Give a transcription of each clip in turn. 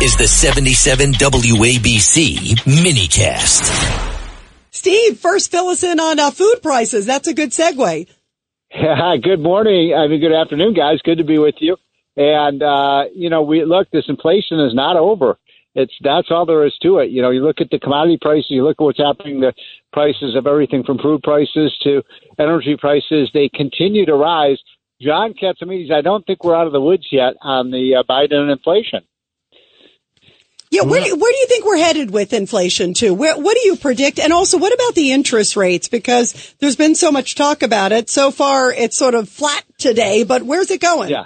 is the 77 WABC minicast. Steve, first fill us in on uh, food prices. That's a good segue. good morning. I mean, good afternoon, guys. Good to be with you. And, uh, you know, we look, this inflation is not over. It's that's all there is to it. You know, you look at the commodity prices, you look at what's happening, the prices of everything from food prices to energy prices, they continue to rise. John Catsimatidis, I don't think we're out of the woods yet on the uh, Biden inflation. Yeah, where do, you, where do you think we're headed with inflation too? Where, what do you predict? And also, what about the interest rates? Because there's been so much talk about it. So far, it's sort of flat today, but where's it going? Yeah.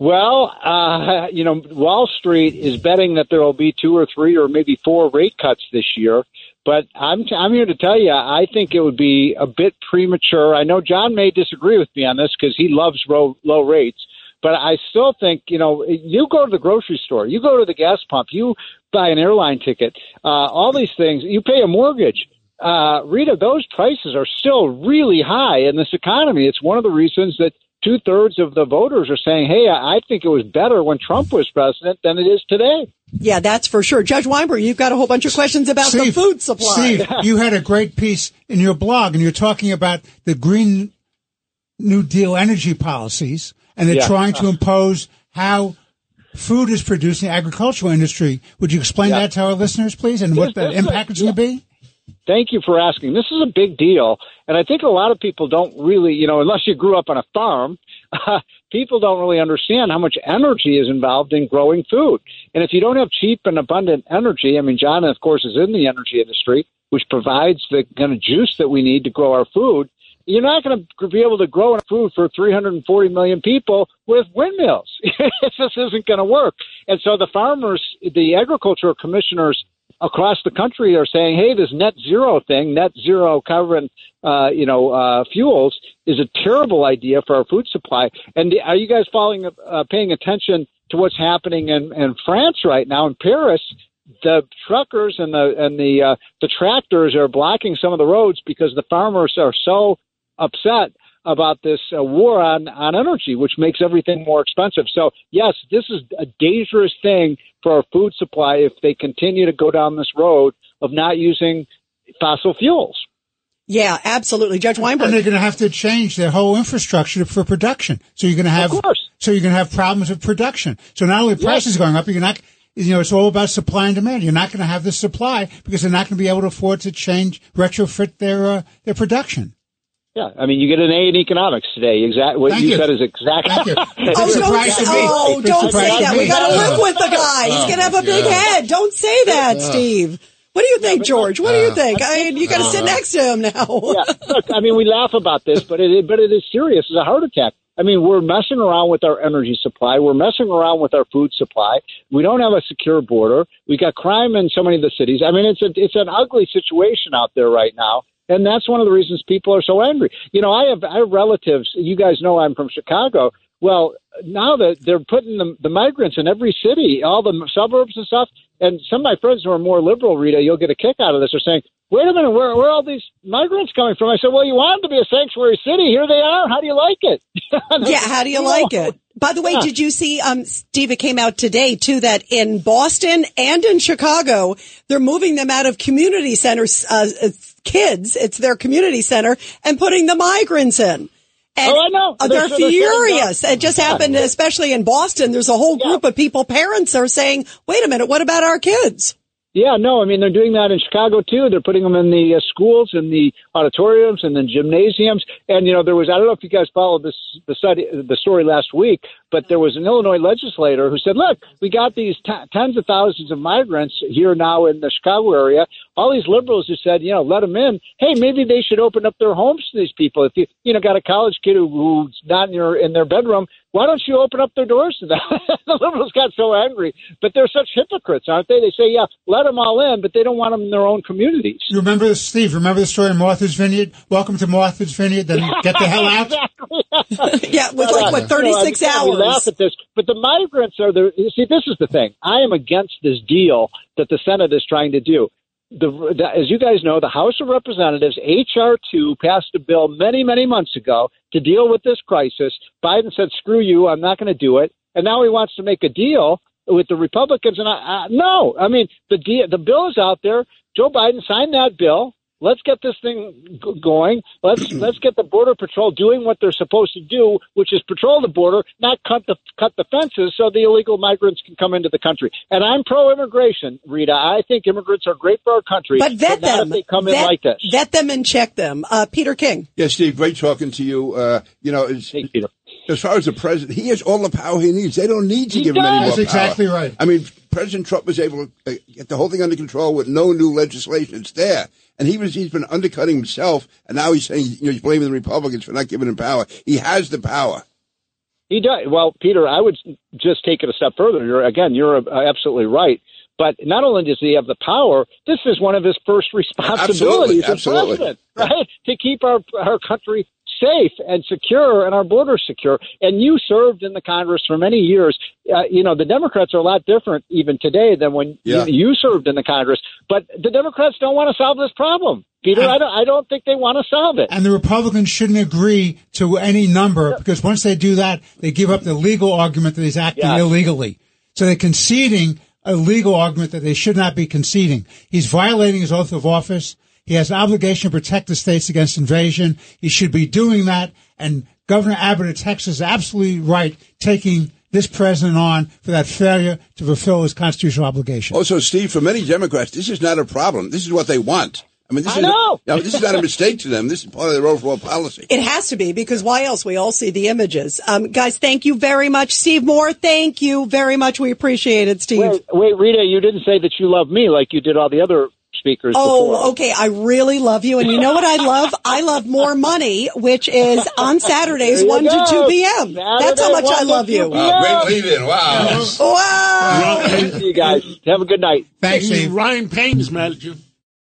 Well, uh, you know, Wall Street is betting that there will be two or three or maybe four rate cuts this year. But I'm I'm here to tell you, I think it would be a bit premature. I know John may disagree with me on this because he loves low, low rates. But I still think, you know, you go to the grocery store, you go to the gas pump, you buy an airline ticket, uh, all these things, you pay a mortgage. Uh, Rita, those prices are still really high in this economy. It's one of the reasons that two thirds of the voters are saying, "Hey, I think it was better when Trump was president than it is today." Yeah, that's for sure. Judge Weinberg, you've got a whole bunch of questions about Steve, the food supply. Steve, you had a great piece in your blog, and you're talking about the Green New Deal energy policies and they're yeah. trying to impose how food is produced in the agricultural industry. Would you explain yeah. that to our listeners, please, and what the impact is going to be? Thank you for asking. This is a big deal, and I think a lot of people don't really, you know, unless you grew up on a farm, uh, people don't really understand how much energy is involved in growing food. And if you don't have cheap and abundant energy, I mean, John, of course, is in the energy industry, which provides the kind of juice that we need to grow our food you're not going to be able to grow enough food for 340 million people with windmills. just isn't going to work. And so the farmers, the agricultural commissioners across the country are saying, "Hey, this net zero thing, net zero carbon, uh, you know, uh, fuels, is a terrible idea for our food supply." And are you guys following, uh, paying attention to what's happening in, in France right now in Paris? the truckers and the and the uh, the tractors are blocking some of the roads because the farmers are so upset about this uh, war on, on energy, which makes everything more expensive. So, yes, this is a dangerous thing for our food supply if they continue to go down this road of not using fossil fuels. Yeah, absolutely, Judge Weinberg. And they're going to have to change their whole infrastructure for production. So you're going to have, so you're going to have problems with production. So not only prices yes. going up, you're not, you know, it's all about supply and demand. You're not going to have the supply because they're not going to be able to afford to change, retrofit their uh, their production. Yeah, I mean, you get an A in economics today. Exactly what you, you, said is exactly. Thank you. oh, don't, say, oh, don't say that. We got to live with the guy. He's going to have a big head. Don't say that, Steve. What do you think, George? What do you think? I mean, you got to sit next to him now. yeah, look, I mean, we laugh about this, but it but it is serious. It's a heart attack. I mean, we're messing around with our energy supply. We're messing around with our food supply. We don't have a secure border. We got crime in so many of the cities. I mean, it's a it's an ugly situation out there right now. And that's one of the reasons people are so angry. You know, I have I have relatives. You guys know I'm from Chicago. Well, now that they're putting the, the migrants in every city, all the suburbs and stuff, and some of my friends who are more liberal, Rita, you'll get a kick out of this, are saying, wait a minute, where, where are all these migrants coming from? I said, well, you want them to be a sanctuary city. Here they are. How do you like it? yeah, how do you like it? By the way, yeah. did you see, um, Steve, it came out today too that in Boston and in Chicago, they're moving them out of community centers, uh, kids. It's their community center and putting the migrants in. And oh, I know. They're, they're furious. It just happened, especially in Boston. There's a whole group yeah. of people, parents are saying, wait a minute, what about our kids? Yeah, no, I mean they're doing that in Chicago too. They're putting them in the uh, schools, in the auditoriums, and the gymnasiums. And you know, there was I don't know if you guys followed this the study the story last week, but there was an Illinois legislator who said, "Look, we got these t- tens of thousands of migrants here now in the Chicago area. All these liberals who said, you know, let them in. Hey, maybe they should open up their homes to these people. If you you know got a college kid who, who's not in your in their bedroom, why don't you open up their doors to them? the liberals got so angry, but they're such hypocrites, aren't they? They say, yeah, let them all in, but they don't want them in their own communities. You remember, Steve, remember the story in Martha's Vineyard? Welcome to Martha's Vineyard, then get the hell out. yeah, with like, what, 36 no, hours? We laugh at this, but the migrants are the, see, this is the thing. I am against this deal that the Senate is trying to do the, the, as you guys know, the House of Representatives, H.R. 2, passed a bill many, many months ago to deal with this crisis. Biden said, screw you, I'm not going to do it. And now he wants to make a deal with the Republicans. And I, I no, I mean the the bill is out there. Joe Biden signed that bill. Let's get this thing going. Let's let's get the border patrol doing what they're supposed to do, which is patrol the border, not cut the cut the fences so the illegal migrants can come into the country. And I'm pro immigration, Rita. I think immigrants are great for our country. But vet but them. they come vet, in like this. Vet them and check them. Uh, Peter King. Yeah, Steve. Great talking to you. Uh, you know, as, hey, Peter. As far as the president, he has all the power he needs. They don't need to He give him any does. more That's power. exactly right. I mean, President Trump was able to uh, get the whole thing under control with no new legislation. It's there. And he was, he's been undercutting himself, and now he's saying, you know, he's blaming the Republicans for not giving him power. He has the power. He does. Well, Peter, I would just take it a step further. You're again, you're uh, absolutely right. But not only does he have the power, this is one of his first responsibilities as absolutely. president, right? To keep our our country safe and secure and our borders secure. And you served in the Congress for many years. Uh, you know, the Democrats are a lot different even today than when Yeah. you, you served in the Congress. But the Democrats don't want to solve this problem, Peter. I don't, I don't think they want to solve it. And the Republicans shouldn't agree to any number because once they do that, they give up the legal argument that he's acting Yes. illegally. So they're conceding a legal argument that they should not be conceding. He's violating his oath of office. He has an obligation to protect the states against invasion. He should be doing that. And Governor Abbott of Texas is absolutely right taking this president on for that failure to fulfill his constitutional obligation. Also, Steve, for many Democrats, this is not a problem. This is what they want. I mean, this I is know. you this is not a mistake to them. This is part of their overall policy. It has to be because why else? We all see the images. Um, guys, thank you very much. Steve Moore, thank you very much. We appreciate it, Steve. Wait, wait, Rita, you didn't say that you love me like you did all the other speakers Oh, before. okay. I really love you. And you know what I love? I love more money, which is on Saturdays, There you 1 to 2 p.m. That's how much I love you. Wow, great lead in. Wow. Wow. See you guys. Have a good night. Thanks, Steve. Ryan Payne's mad at you.